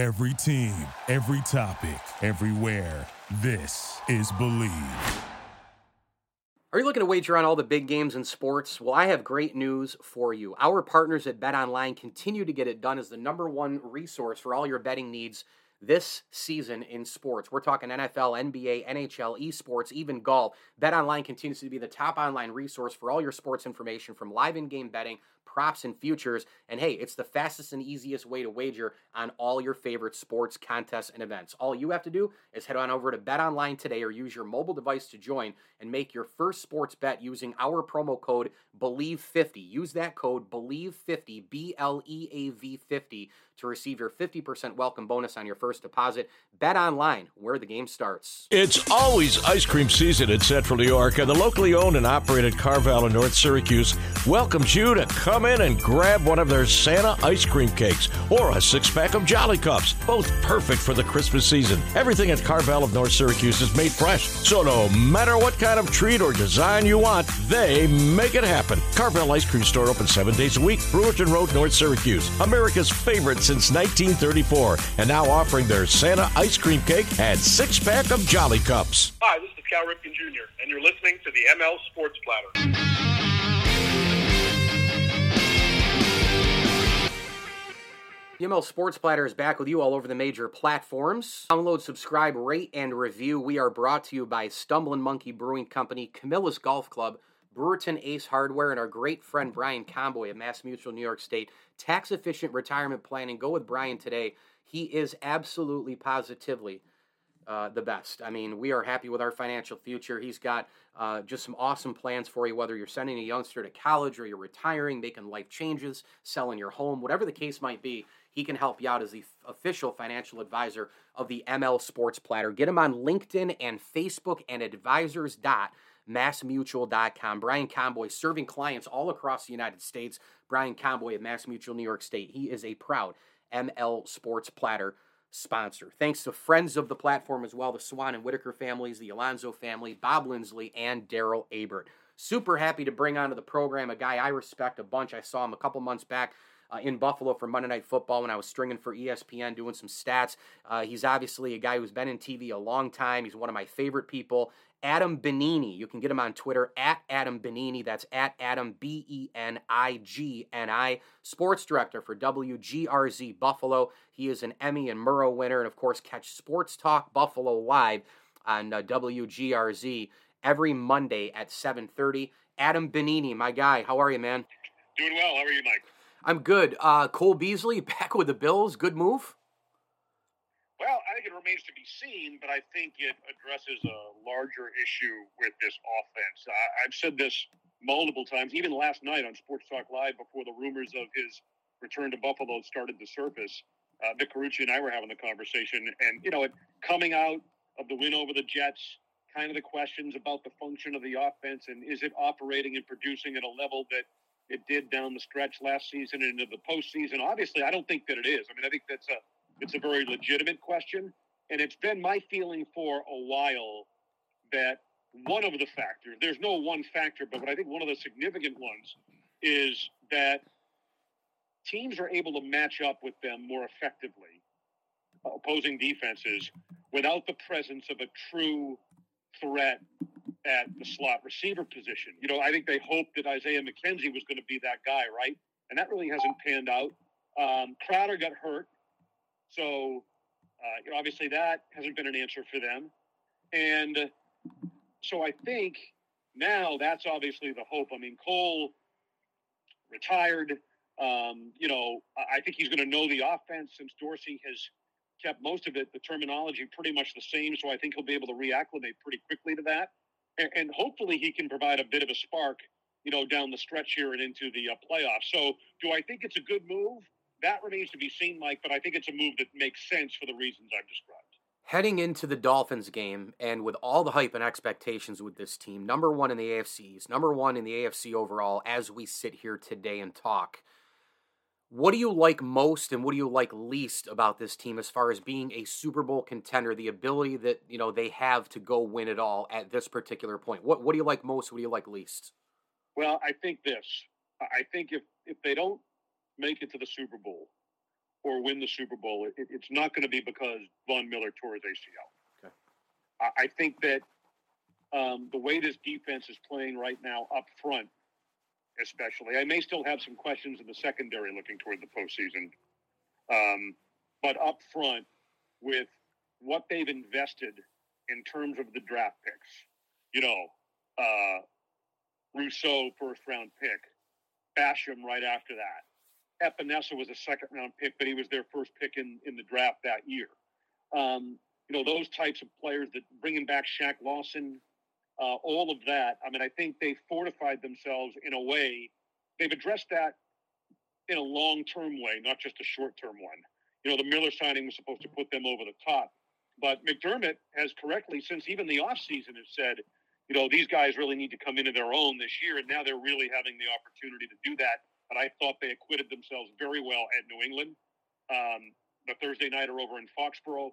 Every team, every topic, everywhere. This is Bleav. Are you looking to wager on all the big games in sports? Well, I have great news for you. Our partners at Bet Online continue to get it done as the number one resource for all your betting needs this season in sports. We're talking NFL, NBA, NHL, esports, even golf. Bet Online continues to be the top online resource for all your sports information from live in game betting props, and futures. And hey, it's the fastest and easiest way to wager on all your favorite sports contests and events. All you have to do is head on over to Bet Online today or use your mobile device to join and make your first sports bet using our promo code BLEAV50. Use that code BLEAV50, B L E A V 50 to receive your 50% welcome bonus on your first deposit. Bet online, where the game starts. It's always ice cream season in Central New York, and the locally owned and operated Carvel in North Syracuse welcomes you to come in and grab one of their Santa ice cream cakes or a six pack of Jolly Cups, both perfect for the Christmas season. Everything at Carvel of North Syracuse is made fresh, so no matter what kind of treat or design you want, they make it happen. Carvel Ice Cream Store open seven days a week, Brewerton Road, North Syracuse. America's favorite since 1934, and now offering their Santa ice cream cake and six pack of Jolly Cups. Hi, this is Cal Ripken Jr., and you're listening to the ML Sports Platter. The ML Sports Platter is back with you all over the major platforms. Download, subscribe, rate, and review. We are brought to you by Stumbling Monkey Brewing Company, Camillus Golf Club, Brewerton Ace Hardware, and our great friend Brian Conboy of Mass Mutual New York State. Tax efficient retirement planning. Go with Brian today. He is absolutely positively uh, the best. I mean, we are happy with our financial future. He's got uh, just some awesome plans for you, whether you're sending a youngster to college or you're retiring, making life changes, selling your home, whatever the case might be. He can help you out as the official financial advisor of the ML Sports Platter. Get him on LinkedIn and Facebook and advisors.massmutual.com. Brian Conboy serving clients all across the United States. Brian Conboy of Mass Mutual New York State. He is a proud ML Sports Platter sponsor. Thanks to friends of the platform as well, the Swan and Whitaker families, the Alonzo family, Bob Lindsley, and Daryl Abert. Super happy to bring onto the program a guy I respect a bunch. I saw him a couple months back uh, in Buffalo for Monday Night Football when I was stringing for ESPN, doing some stats. Uh, he's obviously a guy who's been in TV a long time. He's one of my favorite people. Adam Benigni, You can get him on Twitter at Adam Benigni. That's at Adam B E N I G N I. Sports director for WGRZ Buffalo. He is an Emmy and Murrow winner, and of course, catch Sports Talk Buffalo live on uh, WGRZ every Monday at 7:30. Adam Benigni, my guy, how are you, man? Doing well. How are you, Mike? I'm good. Uh, Cole Beasley back with the Bills. Good move. Well, I think it remains to be seen, but I think it addresses a larger issue with this offense. I, have said this multiple times, even last night on Sports Talk Live before the rumors of his return to Buffalo started to surface. Uh, Vic Carucci and I were having the conversation, and you know, it, coming out of the win over the Jets, kind of the questions about the function of the offense and is it operating and producing at a level that it did down the stretch last season and into the postseason. Obviously, I don't think that it is. I mean, I think that's a it's a very legitimate question, and it's been my feeling for a while that one of the factors there's no one factor, but I think one of the significant ones is that teams are able to match up with them more effectively, opposing defenses, without the presence of a true threat at the slot receiver position. You know, I think they hoped that Isaiah McKenzie was going to be that guy, right? And that really hasn't panned out. Um, Crowder got hurt, so uh, you know, obviously that hasn't been an answer for them. And so I think now that's obviously the hope. I mean, Cole retired. Um, you know, I think he's going to know the offense since Dorsey has kept most of it, the terminology pretty much the same. So I think he'll be able to reacclimate pretty quickly to that and, and hopefully he can provide a bit of a spark, you know, down the stretch here and into the uh, playoffs. So, do I think it's a good move? That remains to be seen, Mike. But I think it's a move that makes sense for the reasons I've described. Heading into the Dolphins game, and with all the hype and expectations with this team, number one in the AFCs, number one in the AFC overall, as we sit here today and talk what do you like most and what do you like least about this team as far as being a Super Bowl contender, the ability that, you know, they have to go win it all at this particular point? What what do you like most? What do you like least? Well, I think this. I think if if they don't make it to the Super Bowl, or win the Super Bowl, it, it's not going to be because Von Miller tore his ACL. Okay. I, I think that um, the way this defense is playing right now up front, especially, I may still have some questions in the secondary looking toward the postseason. Um, but up front, with what they've invested in terms of the draft picks, you know, uh, Rousseau first round pick, Basham right after that. Epenesa was a second round pick, but he was their first pick in, in the draft that year. Um, you know, those types of players that bringing back Shaq Lawson, uh, all of that. I mean, I think they fortified themselves in a way. They've addressed that in a long term way, not just a short term one. You know, the Miller signing was supposed to put them over the top. But McDermott has correctly, since even the offseason, has said, you know, these guys really need to come into their own this year. And now they're really having the opportunity to do that. But I thought they acquitted themselves very well at New England. Um, the Thursday nighter over in Foxborough.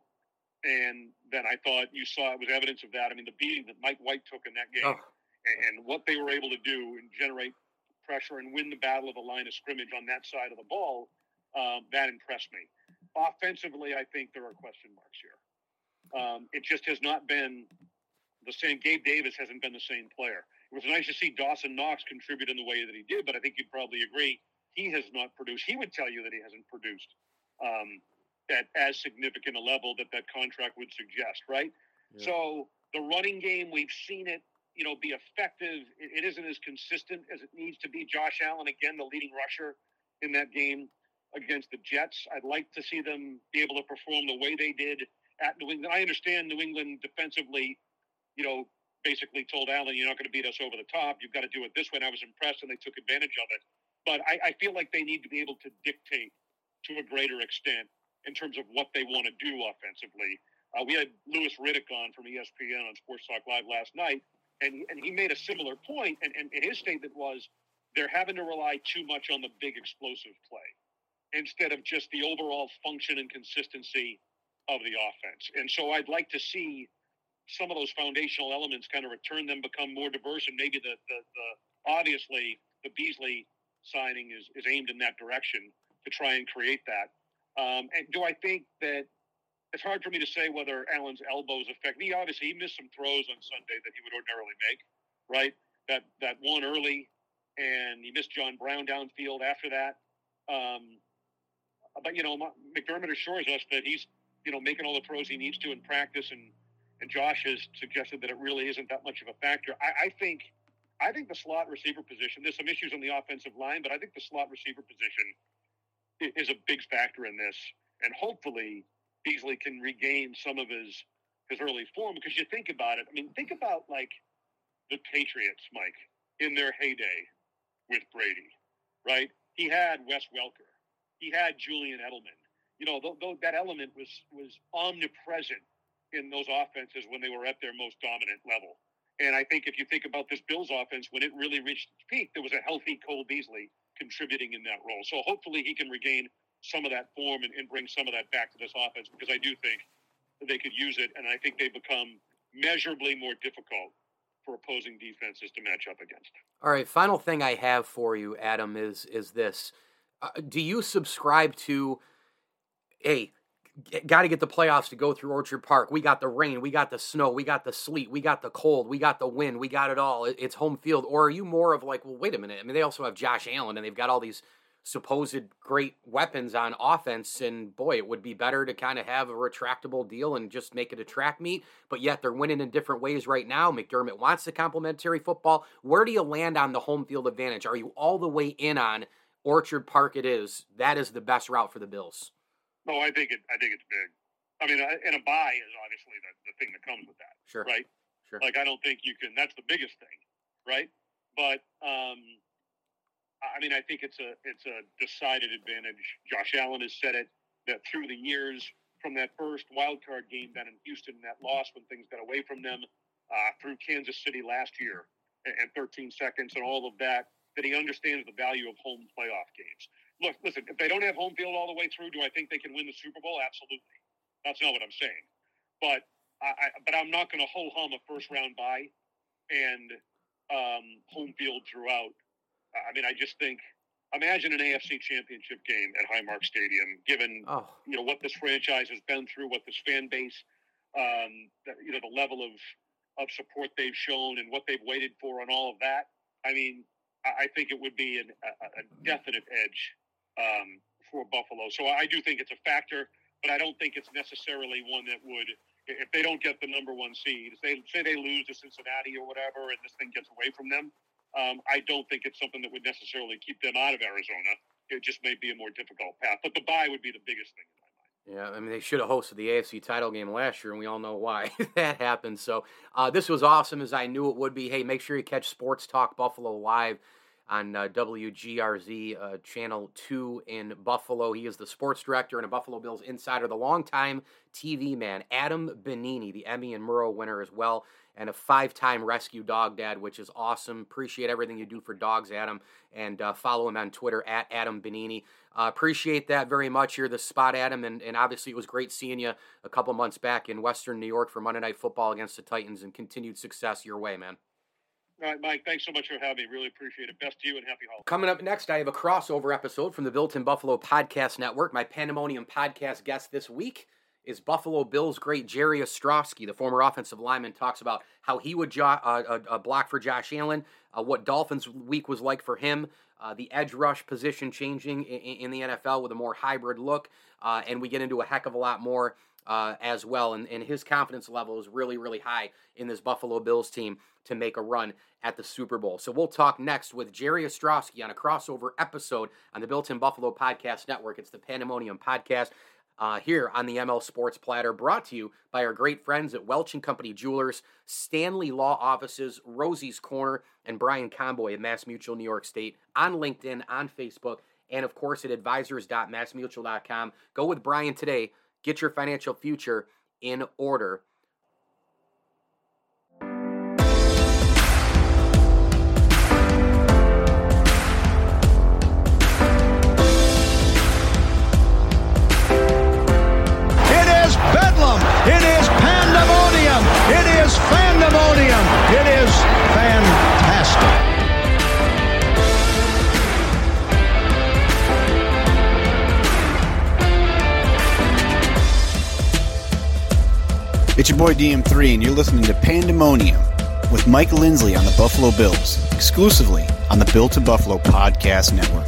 And then I thought you saw it was evidence of that. I mean, the beating that Mike White took in that game oh. and, and what they were able to do and generate pressure and win the battle of the line of scrimmage on that side of the ball, um, that impressed me. Offensively, I think there are question marks here. Um, it just has not been the same. Gabe Davis hasn't been the same player. It was nice to see Dawson Knox contribute in the way that he did, but I think you'd probably agree he has not produced. He would tell you that he hasn't produced um, at as significant a level that that contract would suggest, right? Yeah. So the running game, we've seen it, you know, be effective. It, it isn't as consistent as it needs to be. Josh Allen, again, the leading rusher in that game against the Jets. I'd like to see them be able to perform the way they did at New England. I understand New England defensively, you know, basically told Allen, you're not going to beat us over the top. You've got to do it this way. And I was impressed and they took advantage of it. But I, I feel like they need to be able to dictate to a greater extent in terms of what they want to do offensively. Uh, we had Louis Riddick on from ESPN on Sports Talk Live last night, and and he made a similar point, and, and his statement was they're having to rely too much on the big explosive play instead of just the overall function and consistency of the offense. And so I'd like to see some of those foundational elements kind of return them, become more diverse, and maybe the, the, the obviously the Beasley signing is, is aimed in that direction to try and create that. Um, and do I think that it's hard for me to say whether Allen's elbows affect me? Obviously, he missed some throws on Sunday that he would ordinarily make, right? That that one early, and he missed John Brown downfield after that. Um, but you know, McDermott assures us that he's you know making all the throws he needs to in practice, and and Josh has suggested that it really isn't that much of a factor. I, I think I think the slot receiver position. There's some issues on the offensive line, but I think the slot receiver position is a big factor in this, and hopefully Beasley can regain some of his his early form. Because you think about it, I mean, think about like the Patriots, Mike, in their heyday with Brady, right? He had Wes Welker, he had Julian Edelman. You know, th- th- that element was was omnipresent in those offenses when they were at their most dominant level. And I think if you think about this Bills offense, when it really reached its peak, there was a healthy Cole Beasley contributing in that role. So hopefully he can regain some of that form and, and bring some of that back to this offense because I do think they could use it. And I think they become measurably more difficult for opposing defenses to match up against. All right, final thing I have for you, Adam, is is this: uh, Do you subscribe to? Hey, got to get the playoffs to go through Orchard Park. We got the rain, we got the snow, we got the sleet, we got the cold, we got the wind, we got it all. It's home field. Or are you more of like, well, wait a minute. I mean, they also have Josh Allen and they've got all these supposed great weapons on offense. And boy, it would be better to kind of have a retractable deal and just make it a track meet. But yet they're winning in different ways right now. McDermott wants the complementary football. Where do you land on the home field advantage? Are you all the way in on Orchard Park? It is. That is the best route for the Bills. No, I think it. I think it's big. I mean, and a buy is obviously the, the thing that comes with that. Sure. Right. Sure. Like I don't think you can. That's the biggest thing, right? But um, I mean, I think it's a it's a decided advantage. Josh Allen has said it that through the years from that first wild card game down in Houston, and that loss when things got away from them, uh, through Kansas City last year, and, and 13 seconds and all of that, that he understands the value of home playoff games look, listen, if they don't have home field all the way through, do I think they can win the Super Bowl? Absolutely. That's not what I'm saying. But I, but I'm not going to ho hum a first round bye and um, home field throughout. I mean, I just think imagine an AFC Championship game at Highmark Stadium, given Oh, you know what this franchise has been through, what this fan base, um, the, you know, the level of of support they've shown, and what they've waited for, and all of that. I mean, I, I think it would be an, a, a definite edge um, for Buffalo. So I do think it's a factor, but I don't think it's necessarily one that would. If they don't get the number one seed, if they say they lose to Cincinnati or whatever, and this thing gets away from them, um, I don't think it's something that would necessarily keep them out of Arizona. It just may be a more difficult path. But the bye would be the biggest thing in my mind. Yeah, I mean, they should have hosted the AFC title game last year, and we all know why that happened. So, uh, this was awesome as I knew it would be. Hey, make sure you catch Sports Talk Buffalo live on uh, WGRZ uh, Channel 2 in Buffalo. He is the sports director and a Buffalo Bills insider, the longtime TV man, Adam Benigni, the Emmy and Murrow winner as well, and a five time rescue dog dad, which is awesome. Appreciate everything you do for dogs, Adam, and uh, follow him on Twitter at Adam Benigni. Uh, appreciate that very much. You're the spot, Adam, and, and obviously it was great seeing you a couple months back in Western New York for Monday Night Football against the Titans, and continued success your way, man. All right, Mike, thanks so much for having me. Really appreciate it. Best to you and happy holidays. Coming up next, I have a crossover episode from the Built in Buffalo Podcast Network. My Pandemonium podcast guest this week is Buffalo Bills great Jerry Ostroski, the former offensive lineman, talks about how he would jo- uh, uh, block for Josh Allen, uh, what Dolphins week was like for him, uh, the edge rush position changing in, in, the NFL with a more hybrid look, uh, and we get into a heck of a lot more uh, as well. And, and his confidence level is really, really high in this Buffalo Bills team to make a run at the Super Bowl. So we'll talk next with Jerry Ostroski on a crossover episode on the Built in Buffalo Podcast Network. It's the Pandemonium Podcast. Uh, here on the ML Sports Platter, brought to you by our great friends at Welch and Company Jewelers, Stanley Law Offices, Rosie's Corner, and Brian Conboy at Mass Mutual New York State on LinkedIn, on Facebook, and of course at advisors.massmutual.com. Go with Brian today. Get your financial future in order. It's your boy DM3, and you're listening to Pandemonium with Mike Lindsley on the Buffalo Bills, exclusively on the Built to Buffalo Podcast Network.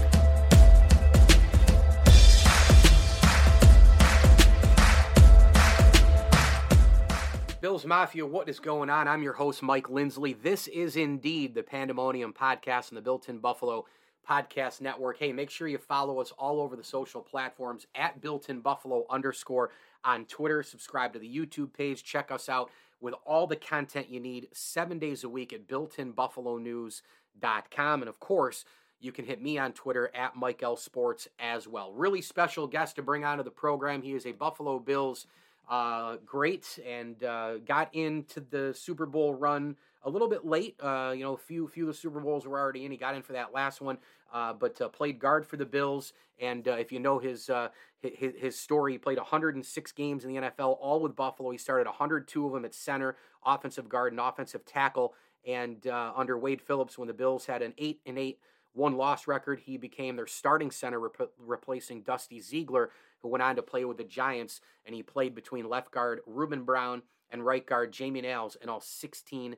Bills Mafia, what is going on? I'm your host, Mike Lindsley. This is indeed the Pandemonium Podcast and the Built in Buffalo Podcast Network. Hey, make sure you follow us all over the social platforms at Built in Buffalo underscore on Twitter. Subscribe to the YouTube page. Check us out with all the content you need seven days a week at builtinbuffalonews.com. And of course, you can hit me on Twitter at Mike L Sports as well. Really special guest to bring onto the program. He is a Buffalo Bills uh, great and uh, got into the Super Bowl run a little bit late. Uh, you know, a few few of the Super Bowls were already in. He got in for that last one, uh, but uh, played guard for the Bills. And uh, if you know his, uh, his his story, he played 106 games in the NFL, all with Buffalo. He started 102 of them at center, offensive guard, and offensive tackle. And uh, under Wade Phillips, when the Bills had an eight and eight one loss record, he became their starting center, rep- replacing Dusty Ziegler, who went on to play with the Giants. And he played between left guard Ruben Brown and right guard Jamie Nails in all 16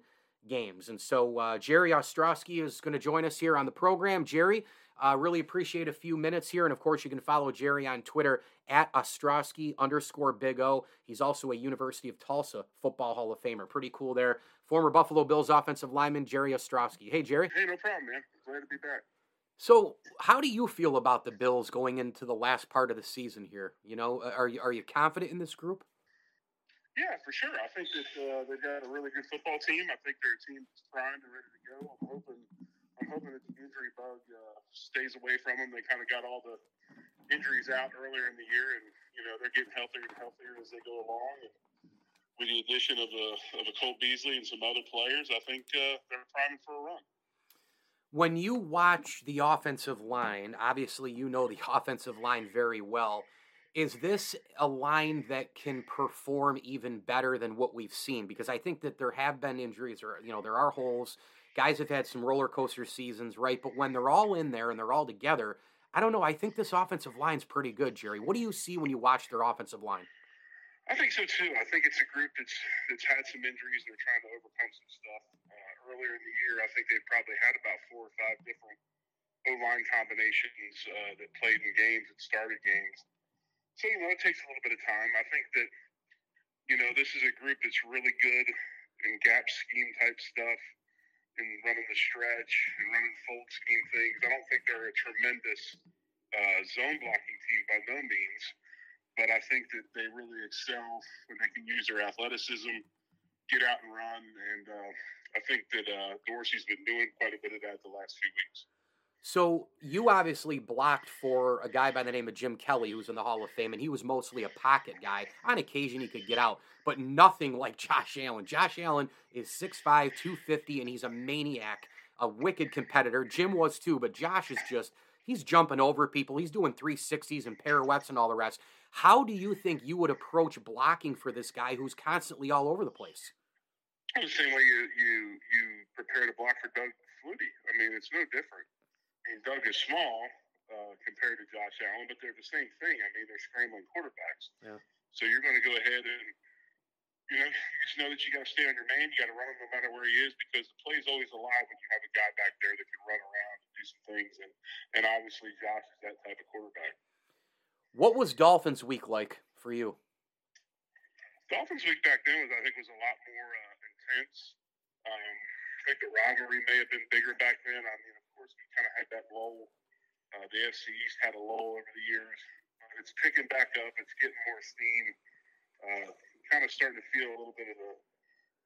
games. And so uh, Jerry Ostroski is going to join us here on the program. Jerry, uh, really appreciate a few minutes here. And of course, you can follow Jerry on Twitter at Ostroski underscore Big O. He's also a University of Tulsa Football Hall of Famer. Pretty cool there. Former Buffalo Bills offensive lineman Jerry Ostroski. Hey, Jerry. Hey, no problem, man. Glad to be back. So, how do you feel about the Bills going into the last part of the season here? You know, are you are you confident in this group? Yeah, for sure. I think that uh, they've got a really good football team. I think their team is primed and ready to go. I'm hoping, I'm hoping that the injury bug uh, stays away from them. They kind of got all the injuries out earlier in the year, and you know they're getting healthier and healthier as they go along. And with the addition of a of a Cole Beasley and some other players, I think uh, they're priming for a run. When you watch the offensive line, obviously you know the offensive line very well. Is this a line that can perform even better than what we've seen? Because I think that there have been injuries, or you know, there are holes Guys have had some roller coaster seasons, right? But when they're all in there and they're all together, I don't know. I think this offensive line's pretty good, Jerry. What do you see when you watch their offensive line? I think so too. I think it's a group that's that's had some injuries. and They're trying to overcome some stuff. Uh, earlier in the year, I think they probably had about four or five different O line combinations uh, that played in games and started games. So you know, it takes a little bit of time. I think that you know this is a group that's really good in gap scheme type stuff and running the stretch and running fold scheme things. I don't think they're a tremendous uh, zone blocking team by no means, but I think that they really excel when they can use their athleticism, get out and run, and uh, I think that uh, Dorsey's been doing quite a bit of that the last few weeks. So you obviously blocked for a guy by the name of Jim Kelly, who's in the Hall of Fame, and he was mostly a pocket guy. On occasion, he could get out, but nothing like Josh Allen. Josh Allen is 6'5", 250, and he's a maniac, a wicked competitor. Jim was too, but Josh is just he's jumping over people. He's doing 360s and pirouettes and all the rest. How do you think you would approach blocking for this guy who's constantly all over the place? The same way you you you prepare to block for Doug Flutie. I mean, it's no different. I mean, Doug is small uh, compared to Josh Allen, but they're the same thing. I mean, they're scrambling quarterbacks. Yeah. So you're going to go ahead and, you know, you just know that you got to stay on your man. You got to run him no matter where he is because the play is always alive when you have a guy back there that can run around and do some things. And, and obviously, Josh is that type of quarterback. What was Dolphins week like for you? Dolphins week back then was, I think, was a lot more uh, intense. Um, I think the rivalry may have been bigger back then. I mean, course, we kind of had that lull. Uh, the FC East had a lull over the years. Uh, it's picking back up. It's getting more steam. Uh, kind of starting to feel a little bit of the,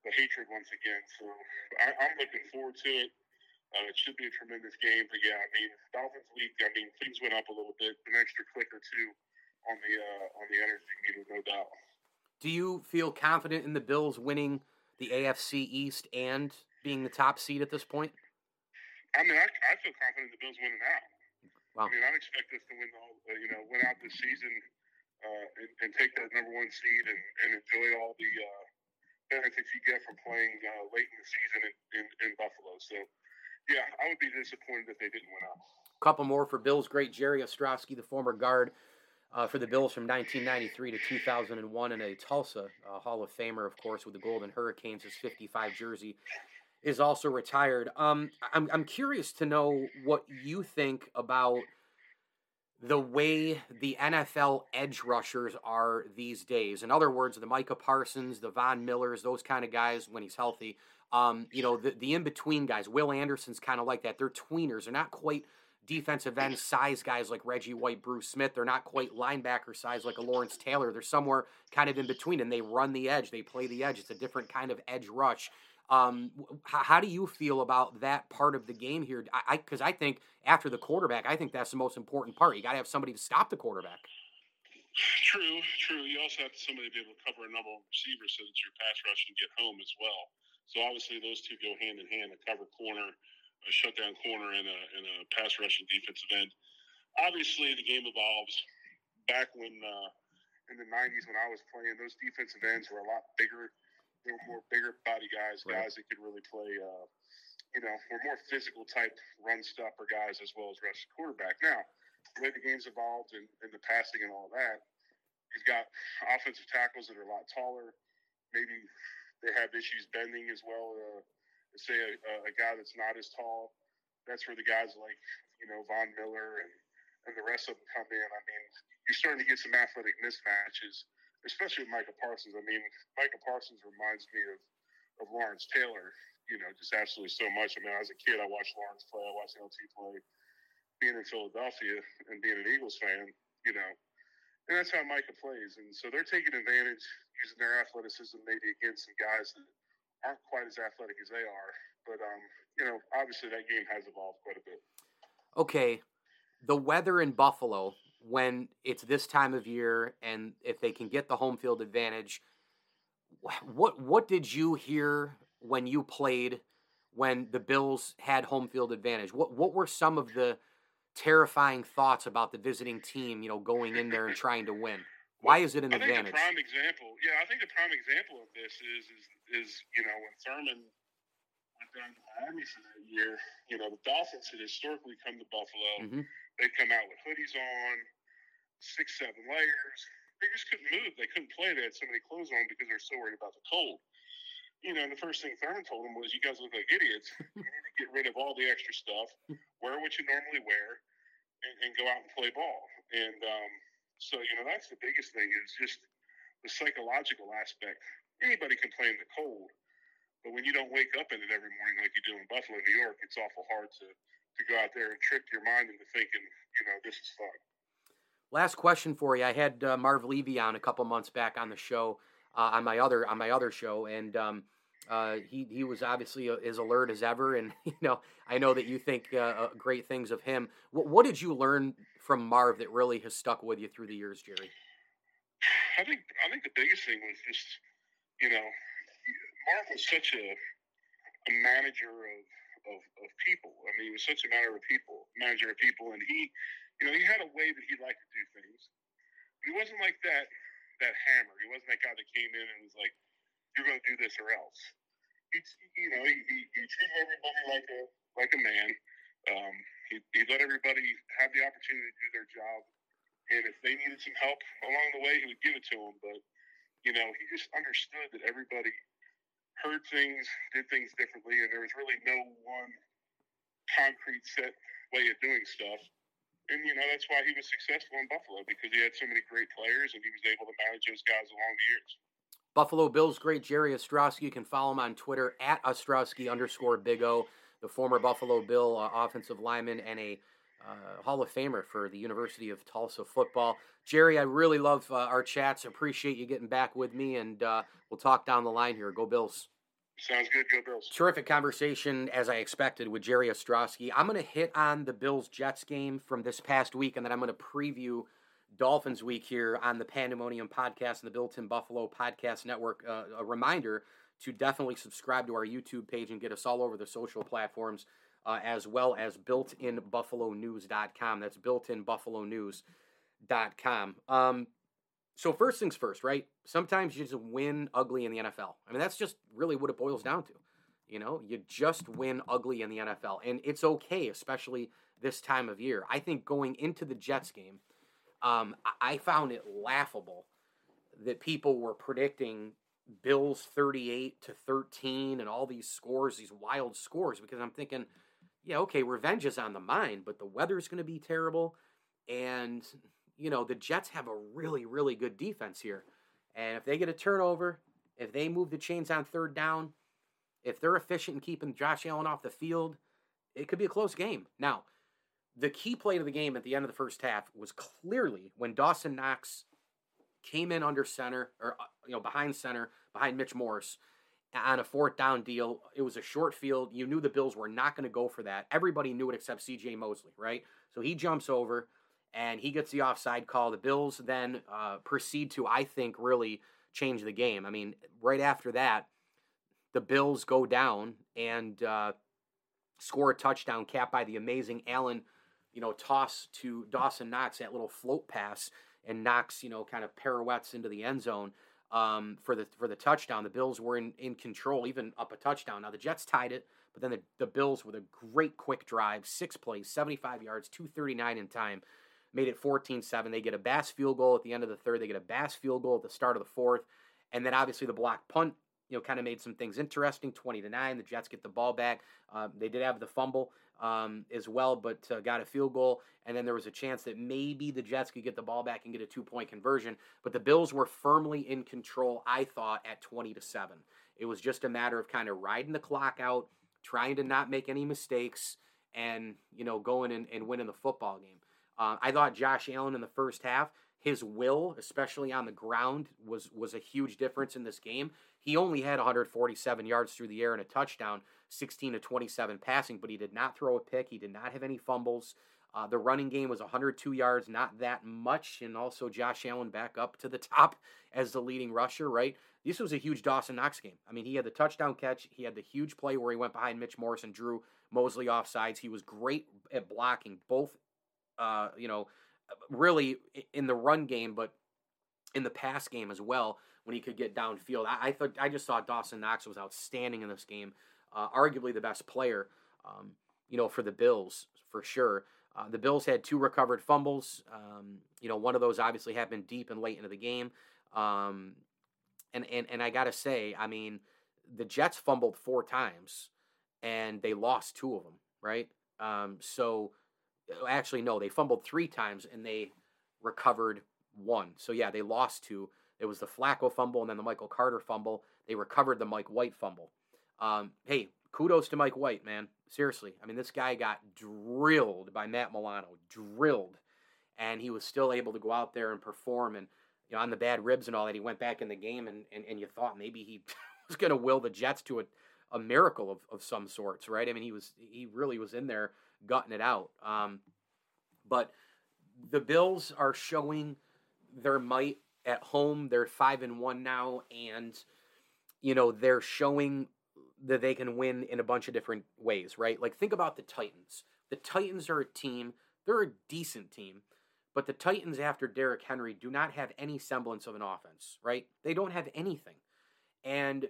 the hatred once again. So I, I'm looking forward to it. Uh, it should be a tremendous game. But yeah, I mean, Dolphins week. I mean, things went up a little bit. An extra click or two on the uh, on the energy meter, no doubt. Do you feel confident in the Bills winning the AFC East and being the top seed at this point? I mean, I, I feel confident the Bills winning out. Wow. I mean, I expect us to win uh, you know, win out this season uh, and, and, take that number one seed and, and enjoy all the uh, benefits you get from playing uh, late in the season in, in, in, Buffalo. So, yeah, I would be disappointed if they didn't win out. A couple more for Bills great Jerry Ostroski, the former guard uh, for the Bills from 1993 to 2001, and a Tulsa uh, Hall of Famer, of course, with the Golden Hurricanes, his 55 jersey is also retired. Um, I'm I'm curious to know what you think about the way the NFL edge rushers are these days. In other words, the Micah Parsons, the Von Millers, those kind of guys when he's healthy. Um, you know, the, the in between guys. Will Anderson's kind of like that. They're tweeners. They're not quite defensive end size guys like Reggie White, Bruce Smith. They're not quite linebacker size like a Lawrence Taylor. They're somewhere kind of in between, and they run the edge. They play the edge. It's a different kind of edge rush. Um, how, how, do you feel about that part of the game here? I because I, I, think after the quarterback, I think that's the most important part. You got to have somebody to stop the quarterback. True, true. You also have somebody to be able to cover a number of receivers so that your pass rush can get home as well. So obviously those two go hand in hand: a cover corner, a shutdown corner, and a, and a pass rushing defensive end. Obviously, the game evolves. Back when uh, in the '90s, when I was playing, those defensive ends were a lot bigger were more bigger body guys, right. guys that could really play. Uh, you know, were more physical type run stopper guys as well as rush quarterback. Now, the way the game's evolved and, and the passing and all that, you've got offensive tackles that are a lot taller. Maybe they have issues bending as well. Uh, say a, a guy that's not as tall. That's where the guys like you know Von Miller and and the rest of them come in. I mean, you're starting to get some athletic mismatches especially with Micah Parsons. I mean, Micah Parsons reminds me of, of Lawrence Taylor, you know, just absolutely so much. I mean, as a kid, I watched Lawrence play, I watched LT play. Being in Philadelphia and being an Eagles fan, you know, and that's how Micah plays. And so they're taking advantage using their athleticism maybe against some guys that aren't quite as athletic as they are. But, um, you know, obviously that game has evolved quite a bit. Okay. The weather in Buffalo when it's this time of year and if they can get the home field advantage what what did you hear when you played when the Bills had home field advantage what what were some of the terrifying thoughts about the visiting team you know going in there and trying to win why is it an I advantage the prime example yeah I think the prime example of this is is is you know when Thurman went down to Miami for that year, you know, the Dolphins had historically come to Buffalo. Mm-hmm. They'd come out with hoodies on, six, seven layers. They just couldn't move. They couldn't play. They had so many clothes on because they're so worried about the cold. You know, the first thing Thurman told them was, "You guys look like idiots. you need to get rid of all the extra stuff. Wear what you normally wear, and, and go out and play ball." And um, so, you know, that's the biggest thing is just the psychological aspect. Anybody can play in the cold, but when you don't wake up in it every morning like you do in Buffalo, New York, it's awful hard to to go out there and trick your mind into thinking, you know, this is fun. Last question for you. I had uh, Marv Levy on a couple months back on the show, uh, on my other on my other show, and um, uh, he he was obviously uh, as alert as ever. And you know, I know that you think uh, uh, great things of him. What, what did you learn from Marv that really has stuck with you through the years, Jerry? I think I think the biggest thing was just you know Marv was such a a manager of, of, of people. I mean, he was such a matter of people, manager of people, and he you know he had a way that he liked to do things. But he wasn't like that that hammer. He wasn't that guy that came in and was like, "You're going to do this or else." He you know he, he, he treated everybody like a like a man. Um, he, he let everybody have the opportunity to do their job and if they needed some help along the way, he would give it to them. But you know, he just understood that everybody heard things, did things differently, and there was really no one concrete set way of doing stuff. And you know, that's why he was successful in Buffalo because he had so many great players and he was able to manage those guys along the years. Buffalo Bills great Jerry Ostroski. You can follow him on Twitter at Ostroski underscore Big O, the former Buffalo Bill uh, offensive lineman and a uh, Hall of Famer for the University of Tulsa football. Jerry, I really love uh, our chats. Appreciate you getting back with me, and uh, we'll talk down the line here. Go Bills. Sounds good. Go Bills. Terrific conversation, as I expected, with Jerry Ostroski. I'm going to hit on the Bills Jets game from this past week, and then I'm going to preview Dolphins week here on the Pandemonium podcast and the Built in Buffalo podcast network. Uh, a reminder to definitely subscribe to our YouTube page and get us all over the social platforms uh, as well as builtinbuffalonews.com. That's builtinbuffalonews.com. Um, so first things first, right? Sometimes you just win ugly in the NFL. I mean, that's just really what it boils down to. You know, you just win ugly in the NFL, and it's okay, especially this time of year. I think going into the Jets game, um, I found it laughable that people were predicting Bills 38 to 13 and all these scores, these wild scores, because I'm thinking – yeah, okay, revenge is on the mind, but the weather's going to be terrible. And, you know, the Jets have a really, really good defense here. And if they get a turnover, if they move the chains on third down, if they're efficient in keeping Josh Allen off the field, it could be a close game. Now, the key play to the game at the end of the first half was clearly when Dawson Knox came in under center or uh, you know behind center behind Mitch Morse on a fourth down deal. It was a short field. You knew the Bills were not going to go for that. Everybody knew it except CJ Mosley, right? So he jumps over and he gets the offside call. The Bills then uh, proceed to, I think, really change the game. I mean, right after that, the Bills go down and uh, score a touchdown capped by the amazing Allen, you know, toss to Dawson Knox, that little float pass, and Knox, you know, kind of pirouettes into the end zone um, for the for the touchdown. The Bills were in, in control, even up a touchdown. Now the Jets tied it, but then the, the Bills with a great quick drive, six plays, 75 yards, 239 in time, made it 14-7. They get a Bass field goal at the end of the third. They get a Bass field goal at the start of the fourth, and then obviously the block punt. You know, kind of made some things interesting. Twenty to nine, the Jets get the ball back. Uh, they did have the fumble um, as well, but uh, got a field goal. And then there was a chance that maybe the Jets could get the ball back and get a two point conversion. But the Bills were firmly in control, I thought, at 20 to 7. It was just a matter of kind of riding the clock out, trying to not make any mistakes, and, you know, going and, and winning the football game. Uh, I thought Josh Allen in the first half, his will, especially on the ground, was was a huge difference in this game. He only had 147 yards through the air and a touchdown, 16 to 27 passing, but he did not throw a pick. He did not have any fumbles. Uh, the running game was 102 yards, not that much, and also Josh Allen back up to the top as the leading rusher. Right, this was a huge Dawson Knox game. I mean, he had the touchdown catch, he had the huge play where he went behind Mitch Morse and drew Mosley off sides. He was great at blocking both, uh, you know, really in the run game, but in the pass game as well when he could get downfield. I, I thought I just thought Dawson Knox was outstanding in this game. uh, arguably the best player, um, you know, for the Bills for sure. Uh, the Bills had two recovered fumbles. Um, you know, one of those obviously happened deep and late into the game. Um, and, and, and I got to say, I mean, the Jets fumbled four times and they lost two of them, right? Um, so actually, no, they fumbled three times and they recovered one. So yeah, they lost two. It was the Flacco fumble and then the Michael Carter fumble. They recovered the Mike White fumble. Um, hey, kudos to Mike White, man. Seriously, I mean, this guy got drilled by Matt Milano, drilled, and he was still able to go out there and perform. And you know, on the bad ribs and all that, he went back in the game, and and, and you thought maybe he was going to will the Jets to a, a miracle of, of some sorts, right? I mean, he was he really was in there gutting it out. Um, but the Bills are showing their might at home. They're five and one now, and you know they're showing that they can win in a bunch of different ways, right? Like think about the Titans. The Titans are a team, they're a decent team, but the Titans after Derrick Henry do not have any semblance of an offense, right? They don't have anything. And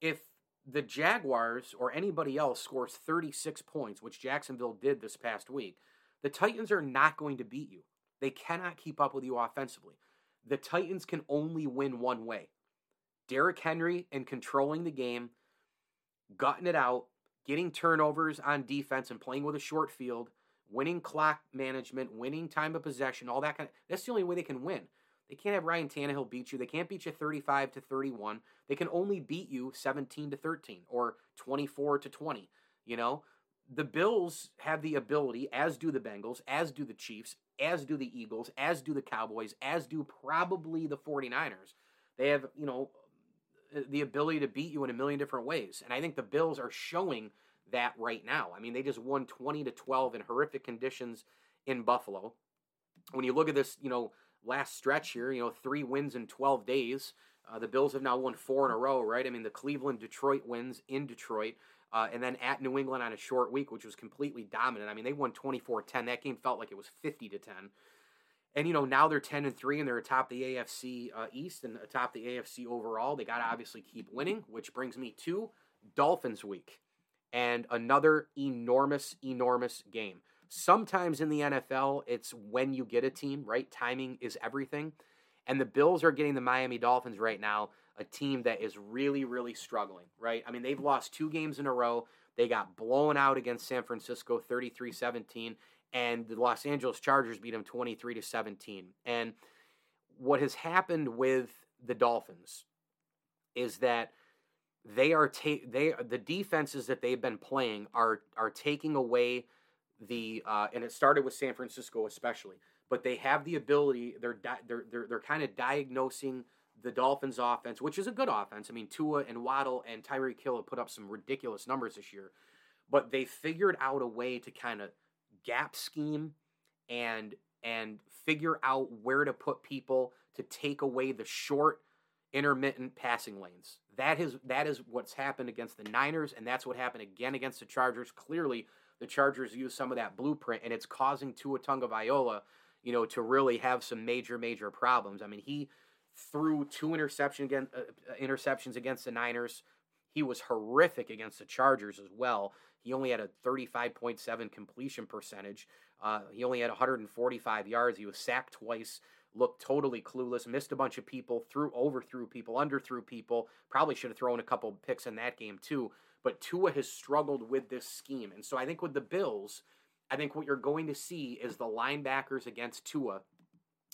if the Jaguars or anybody else scores 36 points, which Jacksonville did this past week, the Titans are not going to beat you. They cannot keep up with you offensively. The Titans can only win one way Derrick Henry and controlling the game gutting it out, getting turnovers on defense and playing with a short field, winning clock management, winning time of possession, all that kind of that's the only way they can win. They can't have Ryan Tannehill beat you. They can't beat you 35 to 31. They can only beat you 17 to 13 or 24 to 20. You know, the Bills have the ability, as do the Bengals, as do the Chiefs, as do the Eagles, as do the Cowboys, as do probably the 49ers. They have, you know, uh, the ability to beat you in a million different ways. And I think the Bills are showing that right now. I mean, they just won 20 to 12 in horrific conditions in Buffalo. When you look at this, you know, last stretch here, you know, three wins in 12 days. Uh, the Bills have now won four in a row, right? I mean, the Cleveland Detroit wins in Detroit, uh, and then at New England on a short week, which was completely dominant. I mean, they won 24 10. That game felt like it was 50 to 10. And you know now they're ten and three and they're atop the AFC uh, East and atop the AFC overall. They got to obviously keep winning, which brings me to Dolphins week and another enormous, enormous game. Sometimes in the NFL, it's when you get a team, right? Timing is everything. And the Bills are getting the Miami Dolphins right now, a team that is really, really struggling, right? I mean, they've lost two games in a row. They got blown out against San Francisco 33 17 and the Los Angeles Chargers beat them 23 to 17. And what has happened with the Dolphins is that they are ta- they the defenses that they've been playing are are taking away the uh, and it started with San Francisco especially, but they have the ability they're di- they're they're, they're kind of diagnosing the Dolphins offense, which is a good offense. I mean, Tua and Waddle and Tyreek Hill have put up some ridiculous numbers this year, but they figured out a way to kind of gap scheme and and figure out where to put people to take away the short intermittent passing lanes. That is that is what's happened against the Niners and that's what happened again against the Chargers. Clearly, the Chargers use some of that blueprint and it's causing Tua Tagovailoa, you know, to really have some major major problems. I mean, he threw two interception against, uh, uh, interceptions against the Niners. He was horrific against the Chargers as well. He only had a 35.7 completion percentage. Uh, he only had 145 yards. He was sacked twice. Looked totally clueless. Missed a bunch of people. Threw overthrew people. Underthrew people. Probably should have thrown a couple picks in that game too. But Tua has struggled with this scheme, and so I think with the Bills, I think what you're going to see is the linebackers against Tua.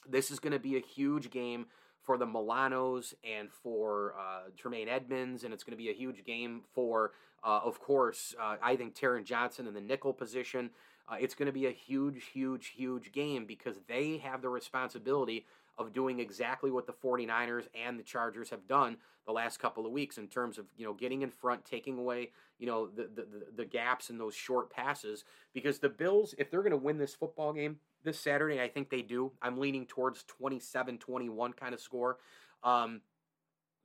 This is going to be a huge game for the Milanos and for uh, Tremaine Edmunds, and it's going to be a huge game for, uh, of course, uh, I think Taron Johnson in the nickel position. Uh, it's going to be a huge, huge, huge game because they have the responsibility of doing exactly what the 49ers and the Chargers have done the last couple of weeks in terms of, you know, getting in front, taking away, you know, the, the, the gaps in those short passes. Because the Bills, if they're going to win this football game, this Saturday. I think they do. I'm leaning towards 27 21 kind of score. Um,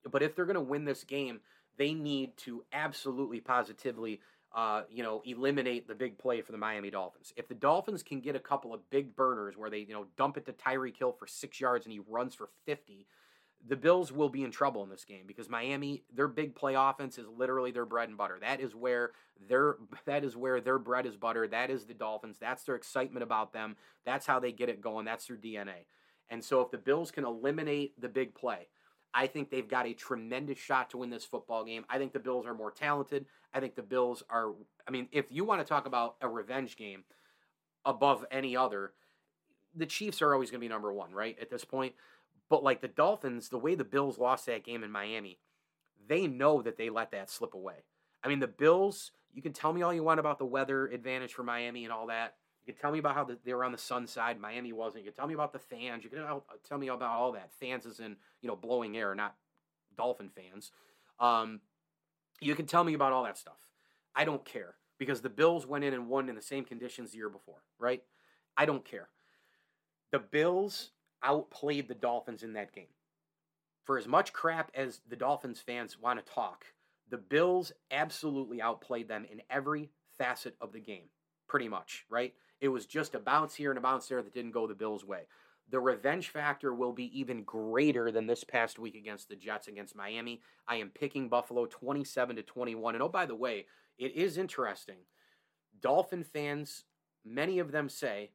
but if they're going to win this game, they need to absolutely positively, uh, you know, eliminate the big play for the Miami Dolphins. If the Dolphins can get a couple of big burners where they, you know, dump it to Tyreek Hill for six yards and he runs for 50, the Bills will be in trouble in this game because Miami, their big play offense is literally their bread and butter. That is where their that is where their bread is butter. That is the Dolphins. That's their excitement about them. That's how they get it going. That's their DNA. And so if the Bills can eliminate the big play, I think they've got a tremendous shot to win this football game. I think the Bills are more talented. I think the Bills are I mean, if you want to talk about a revenge game above any other, the Chiefs are always going to be number 1, right? At this point. But like the Dolphins, the way the Bills lost that game in Miami, they know that they let that slip away. I mean, the Bills, you can tell me all you want about the weather advantage for Miami and all that. You can tell me about how the, they were on the sun side. Miami wasn't. You can tell me about the fans. You can tell me about all that. Fans is in, you know, blowing air, not Dolphin fans. Um, you can tell me about all that stuff. I don't care because the Bills went in and won in the same conditions the year before, right? I don't care. The Bills outplayed the Dolphins in that game. For as much crap as the Dolphins fans want to talk, the Bills absolutely outplayed them in every facet of the game, pretty much, right? It was just a bounce here and a bounce there that didn't go the Bills' way. The revenge factor will be even greater than this past week against the Jets against Miami. I am picking Buffalo 27 to 21. And oh, by the way, it is interesting. Dolphin fans, many of them say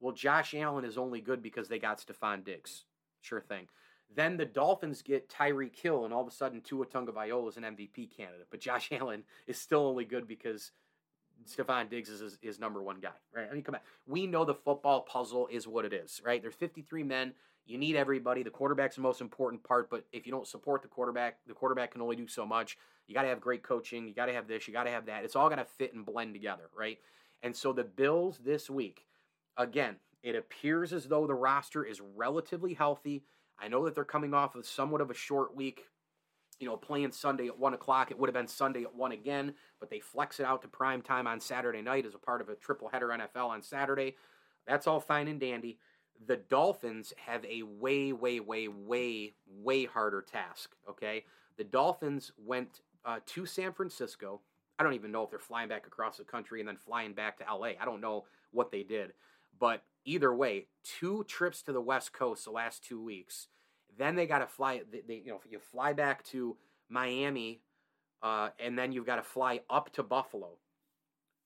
well, Josh Allen is only good because they got Stefon Diggs. Sure thing. Then the Dolphins get Tyreek Hill, and all of a sudden Tua Tagovailoa is an MVP candidate. But Josh Allen is still only good because Stefon Diggs is his, his, number one guy, right? I mean, come on. We know the football puzzle is what it is, right? There's 53 men. You need everybody. The quarterback's the most important part, but if you don't support the quarterback, the quarterback can only do so much. You got to have great coaching. You got to have this. You got to have that. It's all got to fit and blend together, right? And so the Bills this week Again, it appears as though the roster is relatively healthy. I know that they're coming off of somewhat of a short week, you know, playing Sunday at 1 o'clock. It would have been Sunday at 1 again, but they flex it out to prime time on Saturday night as a part of a triple header NFL on Saturday. That's all fine and dandy. The Dolphins have a way, way, way, way, way harder task, okay? The Dolphins went uh, to San Francisco. I don't even know if they're flying back across the country and then flying back to LA. I don't know what they did. But either way, two trips to the West Coast the last two weeks. Then they got to fly. They, they, you know, you fly back to Miami, uh, and then you've got to fly up to Buffalo.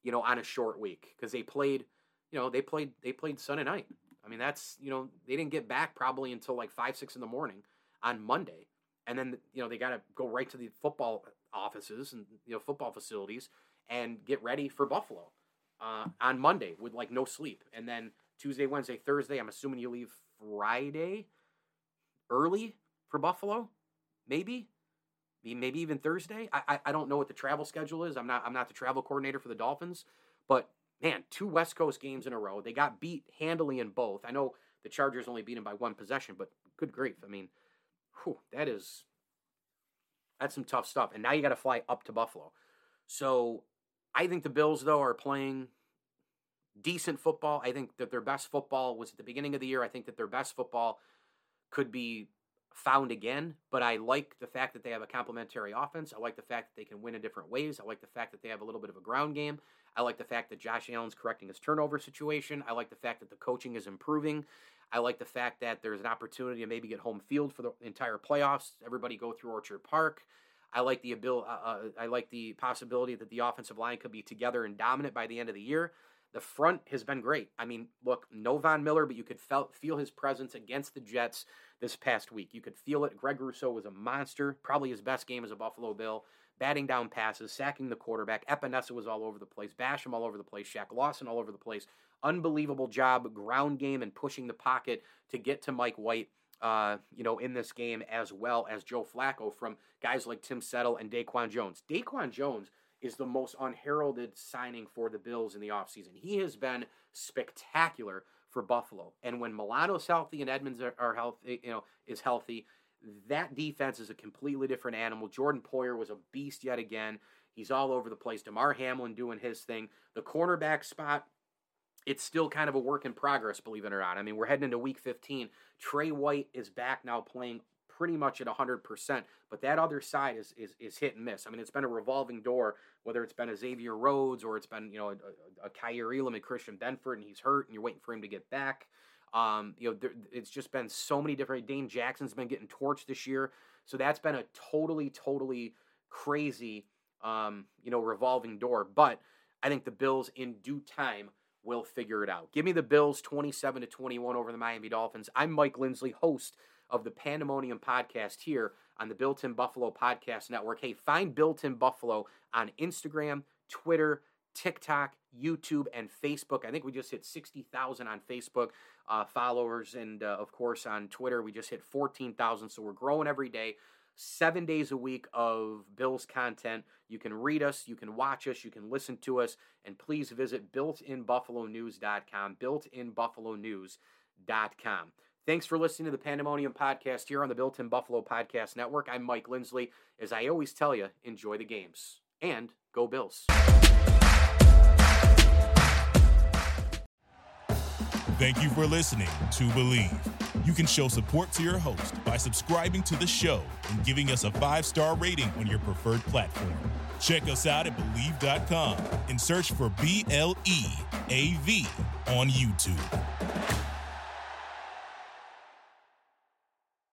You know, on a short week because they played. You know, they played. They played Sunday night. I mean, that's you know they didn't get back probably until like five six in the morning on Monday, and then you know they got to go right to the football offices and you know football facilities and get ready for Buffalo uh, on Monday with like no sleep, and then Tuesday, Wednesday, Thursday. I'm assuming you leave Friday early for Buffalo, maybe, maybe even Thursday. I, I, I don't know what the travel schedule is. I'm not I'm not the travel coordinator for the Dolphins, but man, two West Coast games in a row. They got beat handily in both. I know the Chargers only beat them by one possession, but good grief. I mean, whew, that is that's some tough stuff. And now you got to fly up to Buffalo. So I think the Bills, though, are playing decent football. I think that their best football was at the beginning of the year. I think that their best football could be found again, but I like the fact that they have a complementary offense. I like the fact that they can win in different ways. I like the fact that they have a little bit of a ground game. I like the fact that Josh Allen's correcting his turnover situation. I like the fact that the coaching is improving. I like the fact that there's an opportunity to maybe get home field for the entire playoffs. Everybody go through Orchard Park. I like the ability. Uh, uh, I like the possibility that the offensive line could be together and dominant by the end of the year. The front has been great. I mean, look, no Von Miller, but you could felt, feel his presence against the Jets this past week. You could feel it. Greg Rousseau was a monster, probably his best game as a Buffalo Bill, batting down passes, sacking the quarterback. Epenesa was all over the place, Basham all over the place, Shaq Lawson all over the place. Unbelievable job, ground game, and pushing the pocket to get to Mike White uh, you know, in this game, as well as Joe Flacco from guys like Tim Settle and Daquan Jones. Daquan Jones is the most unheralded signing for the Bills in the offseason. He has been spectacular for Buffalo. And when Milano's healthy and Edmunds are, are healthy, you know, is healthy, that defense is a completely different animal. Jordan Poyer was a beast yet again. He's all over the place. Damar Hamlin doing his thing. The cornerback spot, it's still kind of a work in progress, believe it or not. I mean, we're heading into week 15. Tre White is back now playing pretty much at 100%, but that other side is, is, is hit and miss. I mean, it's been a revolving door, whether it's been a Xavier Rhodes or it's been, you know, a, a, Kaiir Elam and Christian Benford, and he's hurt and you're waiting for him to get back. Um, you know, there, it's just been so many different. Dane Jackson's been getting torched this year, so that's been a totally, totally crazy, um, you know, revolving door. But I think the Bills, in due time, will figure it out. Give me the Bills 27 to 21 over the Miami Dolphins. I'm Mike Lindsley, host of the Pandemonium podcast here on the Built in Buffalo Podcast Network. Hey, find Built in Buffalo on Instagram, Twitter, TikTok, YouTube, and Facebook. I think we just hit 60,000 on Facebook uh, followers. And uh, of course, on Twitter, we just hit 14,000. So we're growing every day. Seven days a week of Bills content. You can read us, you can watch us, you can listen to us, and please visit builtinbuffalonews.com. Builtinbuffalonews.com. Thanks for listening to the Pandemonium Podcast here on the Built in Buffalo Podcast Network. I'm Mike Lindsley. As I always tell you, enjoy the games and go Bills. Thank you for listening to Bleav. You can show support to your host by subscribing to the show and giving us a five star rating on your preferred platform. Check us out at Bleav.com and search for B L E A V on YouTube.